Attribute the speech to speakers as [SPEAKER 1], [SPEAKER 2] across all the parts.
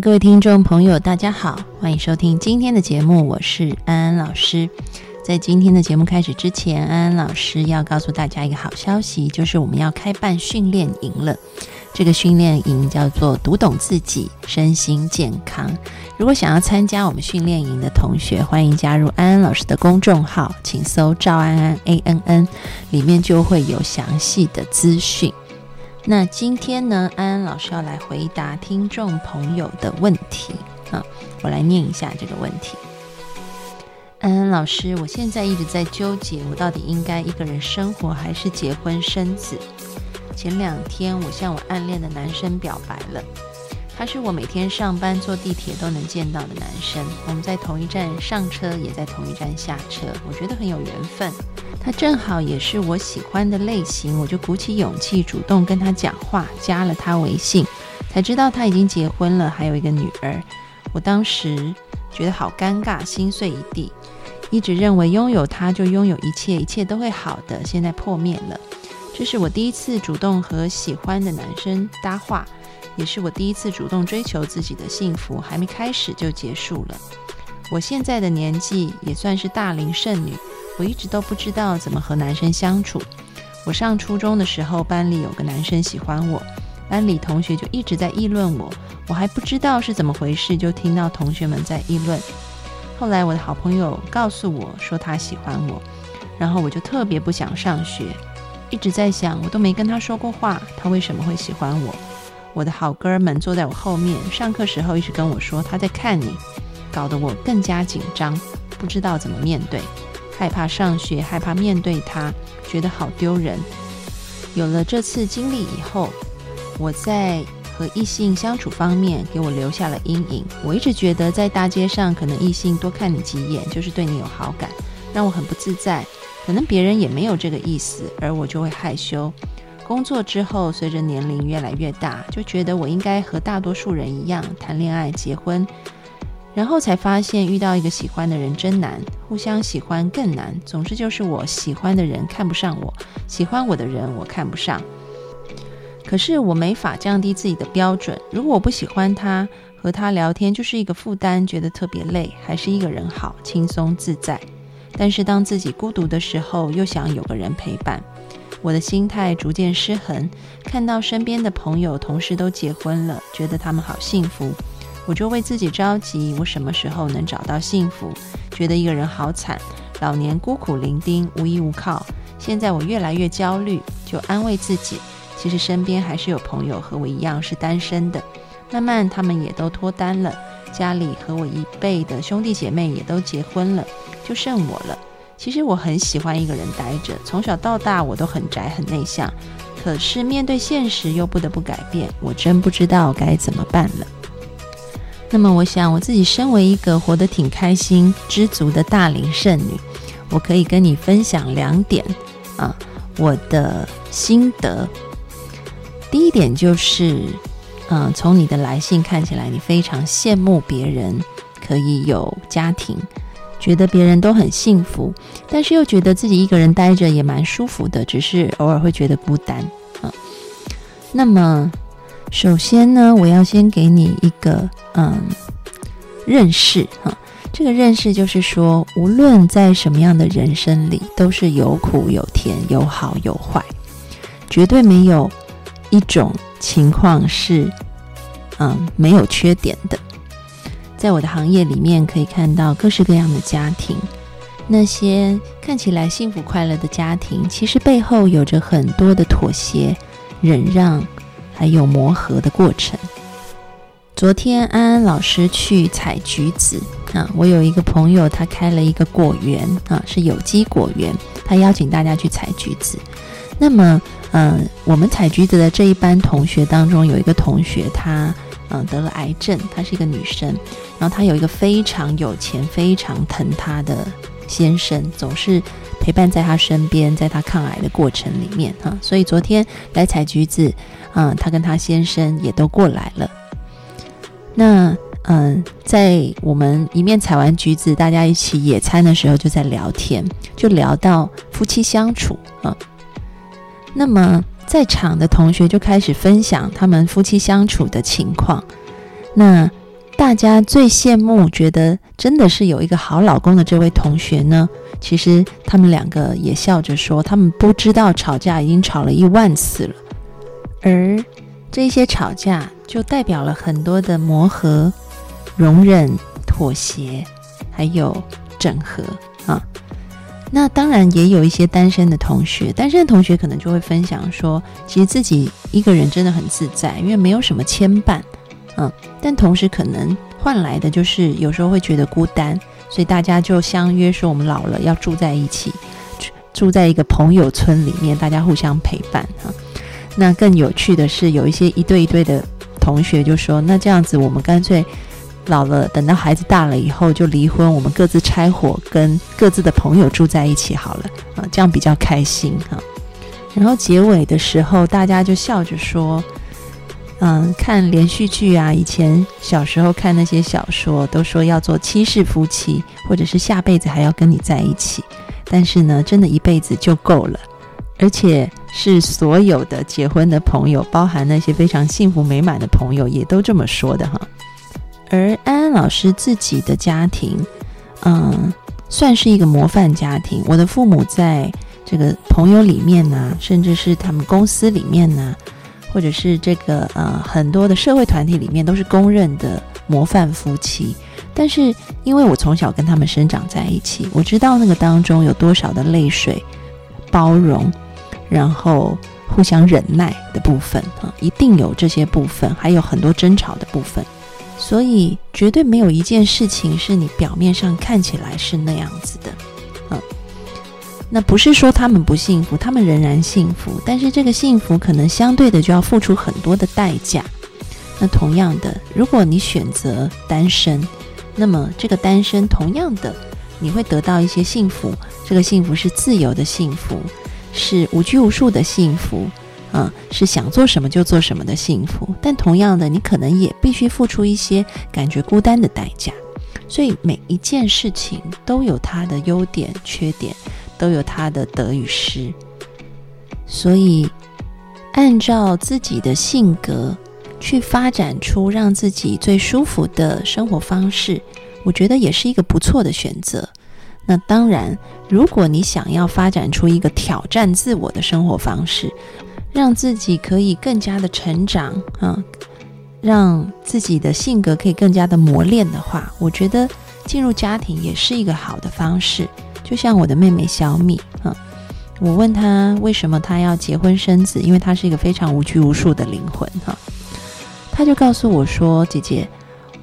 [SPEAKER 1] 各位听众朋友，大家好，欢迎收听今天的节目，我是安安老师。在今天的节目开始之前，安安老师要告诉大家一个好消息，就是我们要开办训练营了。这个训练营叫做“读懂自己，身心健康”。如果想要参加我们训练营的同学，欢迎加入安安老师的公众号，请搜“赵安安 A N N”，里面就会有详细的资讯。那今天呢，安安老师要来回答听众朋友的问题啊，我来念一下这个问题。安安老师，我现在一直在纠结，我到底应该一个人生活，还是结婚生子？前两天，我向我暗恋的男生表白了，他是我每天上班坐地铁都能见到的男生，我们在同一站上车，也在同一站下车，我觉得很有缘分。他正好也是我喜欢的类型，我就鼓起勇气主动跟他讲话，加了他微信，才知道他已经结婚了，还有一个女儿。我当时觉得好尴尬，心碎一地。一直认为拥有他就拥有一切，一切都会好的，现在破灭了。这是我第一次主动和喜欢的男生搭话，也是我第一次主动追求自己的幸福，还没开始就结束了。我现在的年纪也算是大龄剩女。我一直都不知道怎么和男生相处。我上初中的时候，班里有个男生喜欢我，班里同学就一直在议论我，我还不知道是怎么回事，就听到同学们在议论。后来我的好朋友告诉我说他喜欢我，然后我就特别不想上学，一直在想我都没跟他说过话，他为什么会喜欢我？我的好哥们坐在我后面，上课时候一直跟我说他在看你，搞得我更加紧张，不知道怎么面对。害怕上学，害怕面对他，觉得好丢人。有了这次经历以后，我在和异性相处方面给我留下了阴影。我一直觉得在大街上，可能异性多看你几眼就是对你有好感，让我很不自在。可能别人也没有这个意思，而我就会害羞。工作之后，随着年龄越来越大，就觉得我应该和大多数人一样谈恋爱、结婚。然后才发现，遇到一个喜欢的人真难，互相喜欢更难。总之就是我喜欢的人看不上我，喜欢我的人我看不上。可是我没法降低自己的标准。如果我不喜欢他，和他聊天就是一个负担，觉得特别累，还是一个人好，轻松自在。但是当自己孤独的时候，又想有个人陪伴，我的心态逐渐失衡。看到身边的朋友、同事都结婚了，觉得他们好幸福。我就为自己着急，我什么时候能找到幸福？觉得一个人好惨，老年孤苦伶仃，无依无靠。现在我越来越焦虑，就安慰自己，其实身边还是有朋友和我一样是单身的。慢慢他们也都脱单了，家里和我一辈的兄弟姐妹也都结婚了，就剩我了。其实我很喜欢一个人待着，从小到大我都很宅很内向，可是面对现实又不得不改变，我真不知道该怎么办了。那么，我想我自己身为一个活得挺开心、知足的大龄剩女，我可以跟你分享两点啊，我的心得。第一点就是，嗯，从你的来信看起来，你非常羡慕别人可以有家庭，觉得别人都很幸福，但是又觉得自己一个人待着也蛮舒服的，只是偶尔会觉得孤单啊。那么。首先呢，我要先给你一个嗯认识哈，这个认识就是说，无论在什么样的人生里，都是有苦有甜，有好有坏，绝对没有一种情况是嗯没有缺点的。在我的行业里面，可以看到各式各样的家庭，那些看起来幸福快乐的家庭，其实背后有着很多的妥协、忍让。还有磨合的过程。昨天安安老师去采橘子啊，我有一个朋友，他开了一个果园啊，是有机果园，他邀请大家去采橘子。那么，嗯，我们采橘子的这一班同学当中，有一个同学，他嗯得了癌症，她是一个女生，然后她有一个非常有钱、非常疼她的先生，总是陪伴在她身边，在她抗癌的过程里面哈。所以昨天来采橘子，嗯，她跟她先生也都过来了。那嗯，在我们一面采完橘子，大家一起野餐的时候，就在聊天，就聊到夫妻相处啊。那么，在场的同学就开始分享他们夫妻相处的情况。那大家最羡慕、觉得真的是有一个好老公的这位同学呢？其实他们两个也笑着说，他们不知道吵架已经吵了一万次了，而这些吵架就代表了很多的磨合、容忍、妥协，还有整合啊。那当然也有一些单身的同学，单身的同学可能就会分享说，其实自己一个人真的很自在，因为没有什么牵绊，嗯，但同时可能换来的就是有时候会觉得孤单，所以大家就相约说，我们老了要住在一起，住在一个朋友村里面，大家互相陪伴哈。那更有趣的是，有一些一对一对的同学就说，那这样子我们干脆。老了，等到孩子大了以后就离婚，我们各自拆伙，跟各自的朋友住在一起好了啊，这样比较开心哈。然后结尾的时候，大家就笑着说：“嗯，看连续剧啊，以前小时候看那些小说，都说要做七世夫妻，或者是下辈子还要跟你在一起。但是呢，真的一辈子就够了，而且是所有的结婚的朋友，包含那些非常幸福美满的朋友，也都这么说的哈。”而安安老师自己的家庭，嗯，算是一个模范家庭。我的父母在这个朋友里面呢，甚至是他们公司里面呢，或者是这个呃很多的社会团体里面，都是公认的模范夫妻。但是因为我从小跟他们生长在一起，我知道那个当中有多少的泪水、包容，然后互相忍耐的部分啊，一定有这些部分，还有很多争吵的部分。所以，绝对没有一件事情是你表面上看起来是那样子的，嗯，那不是说他们不幸福，他们仍然幸福，但是这个幸福可能相对的就要付出很多的代价。那同样的，如果你选择单身，那么这个单身同样的，你会得到一些幸福，这个幸福是自由的幸福，是无拘无束的幸福。啊，是想做什么就做什么的幸福，但同样的，你可能也必须付出一些感觉孤单的代价。所以每一件事情都有它的优点、缺点，都有它的得与失。所以，按照自己的性格去发展出让自己最舒服的生活方式，我觉得也是一个不错的选择。那当然，如果你想要发展出一个挑战自我的生活方式，让自己可以更加的成长啊，让自己的性格可以更加的磨练的话，我觉得进入家庭也是一个好的方式。就像我的妹妹小米啊，我问她为什么她要结婚生子，因为她是一个非常无拘无束的灵魂哈，她就告诉我说：“姐姐，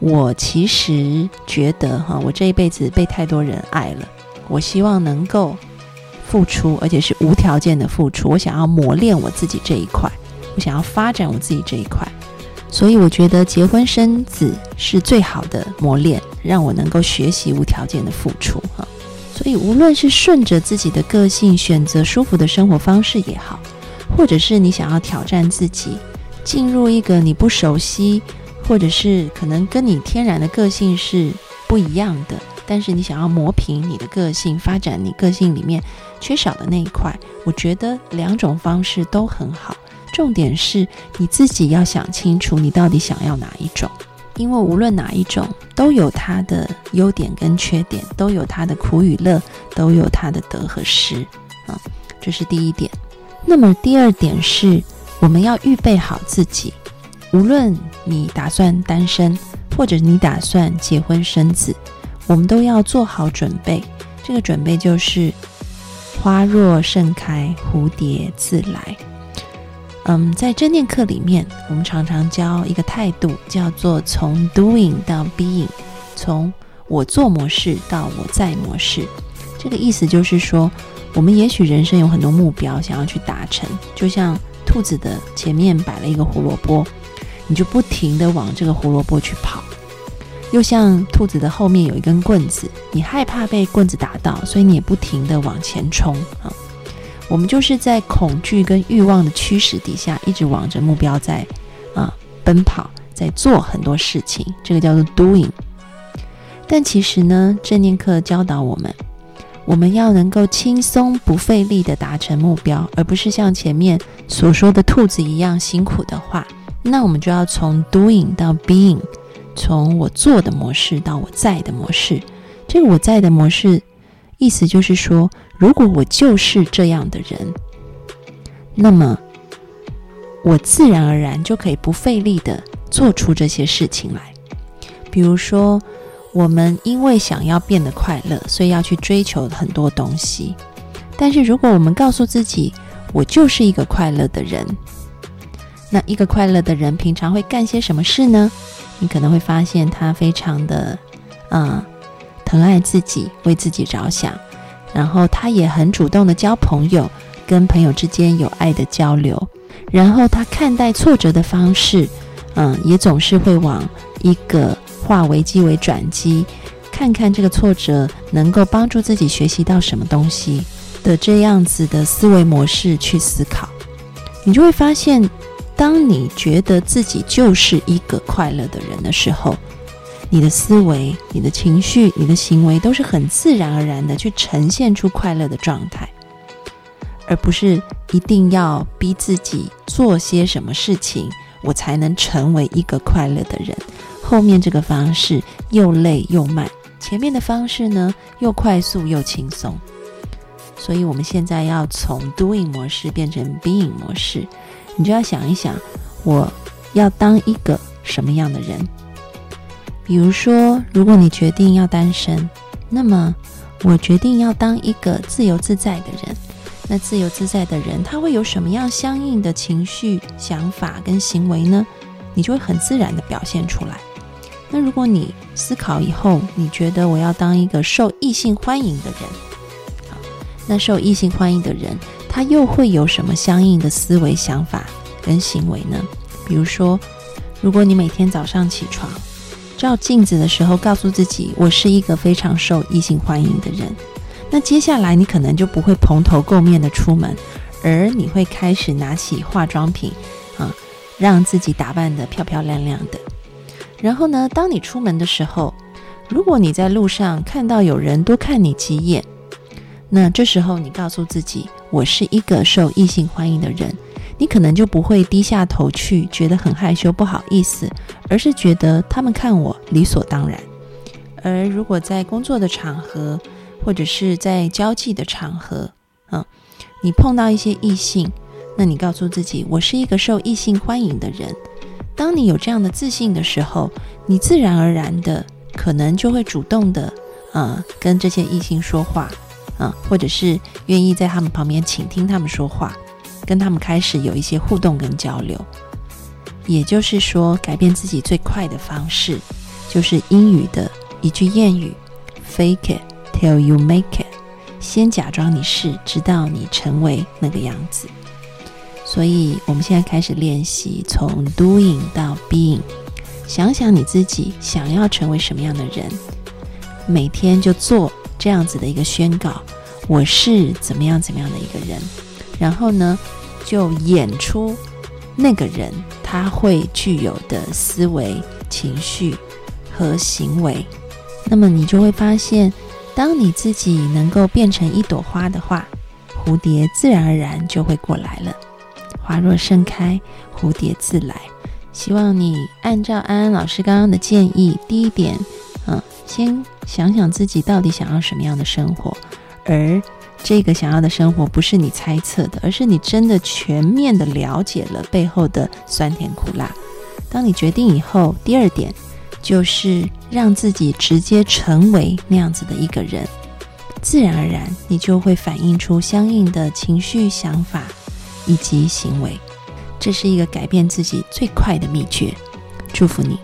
[SPEAKER 1] 我其实觉得哈，我这一辈子被太多人爱了，我希望能够。”付出，而且是无条件的付出。我想要磨练我自己这一块，我想要发展我自己这一块，所以我觉得结婚生子是最好的磨练，让我能够学习无条件的付出哈。所以无论是顺着自己的个性选择舒服的生活方式也好，或者是你想要挑战自己，进入一个你不熟悉，或者是可能跟你天然的个性是不一样的。但是你想要磨平你的个性，发展你个性里面缺少的那一块，我觉得两种方式都很好。重点是你自己要想清楚，你到底想要哪一种。因为无论哪一种，都有它的优点跟缺点，都有它的苦与乐，都有它的得和失啊。这是第一点。那么第二点是，我们要预备好自己，无论你打算单身，或者你打算结婚生子。我们都要做好准备，这个准备就是花若盛开，蝴蝶自来。嗯，在正念课里面，我们常常教一个态度，叫做从 doing 到 being，从我做模式到我在模式。这个意思就是说，我们也许人生有很多目标想要去达成，就像兔子的前面摆了一个胡萝卜，你就不停的往这个胡萝卜去跑；又像兔子的后面有一根棍子，你害怕被棍子打到，所以你也不停的往前冲啊。我们就是在恐惧跟欲望的驱使底下，一直往着目标在啊奔跑，在做很多事情，这个叫做 doing。但其实呢，正念课教导我们。我们要能够轻松不费力的达成目标，而不是像前面所说的兔子一样辛苦的话，那我们就要从 doing 到 being，从我做的模式到我在的模式。这个我在的模式，意思就是说，如果我就是这样的人，那么我自然而然就可以不费力的做出这些事情来，比如说。我们因为想要变得快乐，所以要去追求很多东西。但是，如果我们告诉自己，我就是一个快乐的人，那一个快乐的人平常会干些什么事呢？你可能会发现他非常的，嗯，疼爱自己，为自己着想，然后他也很主动的交朋友，跟朋友之间有爱的交流，然后他看待挫折的方式，嗯，也总是会往一个。化危机为转机，看看这个挫折能够帮助自己学习到什么东西的这样子的思维模式去思考，你就会发现，当你觉得自己就是一个快乐的人的时候，你的思维、你的情绪、你的行为都是很自然而然的去呈现出快乐的状态，而不是一定要逼自己做些什么事情，我才能成为一个快乐的人。后面这个方式又累又慢，前面的方式呢又快速又轻松，所以我们现在要从 doing 模式变成 being 模式，你就要想一想，我要当一个什么样的人？比如说，如果你决定要单身，那么我决定要当一个自由自在的人。那自由自在的人，他会有什么样相应的情绪、想法跟行为呢？你就会很自然的表现出来。那如果你思考以后，你觉得我要当一个受异性欢迎的人，好，那受异性欢迎的人，他又会有什么相应的思维、想法跟行为呢？比如说，如果你每天早上起床照镜子的时候，告诉自己我是一个非常受异性欢迎的人，那接下来你可能就不会蓬头垢面的出门，而你会开始拿起化妆品啊，让自己打扮得漂漂亮亮的。然后呢？当你出门的时候，如果你在路上看到有人多看你几眼，那这时候你告诉自己：“我是一个受异性欢迎的人。”你可能就不会低下头去，觉得很害羞、不好意思，而是觉得他们看我理所当然。而如果在工作的场合，或者是在交际的场合，嗯，你碰到一些异性，那你告诉自己：“我是一个受异性欢迎的人。”当你有这样的自信的时候，你自然而然的可能就会主动的，呃，跟这些异性说话，啊，或者是愿意在他们旁边倾听他们说话，跟他们开始有一些互动跟交流。也就是说，改变自己最快的方式，就是英语的一句谚语：“Fake it till you make it。”先假装你是，直到你成为那个样子。所以，我们现在开始练习从 doing 到 being。想想你自己想要成为什么样的人，每天就做这样子的一个宣告：我是怎么样怎么样的一个人。然后呢，就演出那个人他会具有的思维、情绪和行为。那么你就会发现，当你自己能够变成一朵花的话，蝴蝶自然而然就会过来了。花若盛开，蝴蝶自来。希望你按照安安老师刚刚的建议，第一点，嗯，先想想自己到底想要什么样的生活，而这个想要的生活不是你猜测的，而是你真的全面的了解了背后的酸甜苦辣。当你决定以后，第二点就是让自己直接成为那样子的一个人，自然而然你就会反映出相应的情绪、想法。以及行为，这是一个改变自己最快的秘诀。祝福你。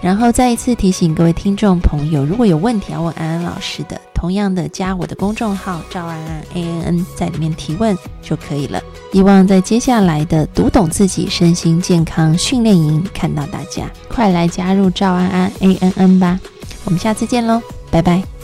[SPEAKER 1] 然后再一次提醒各位听众朋友，如果有问题要问安安老师的。同样的加我的公众号赵安安 A N N，在里面提问就可以了。希望在接下来的读懂自己身心健康训练营看到大家，快来加入赵安安 A N N 吧！我们下次见喽，拜拜。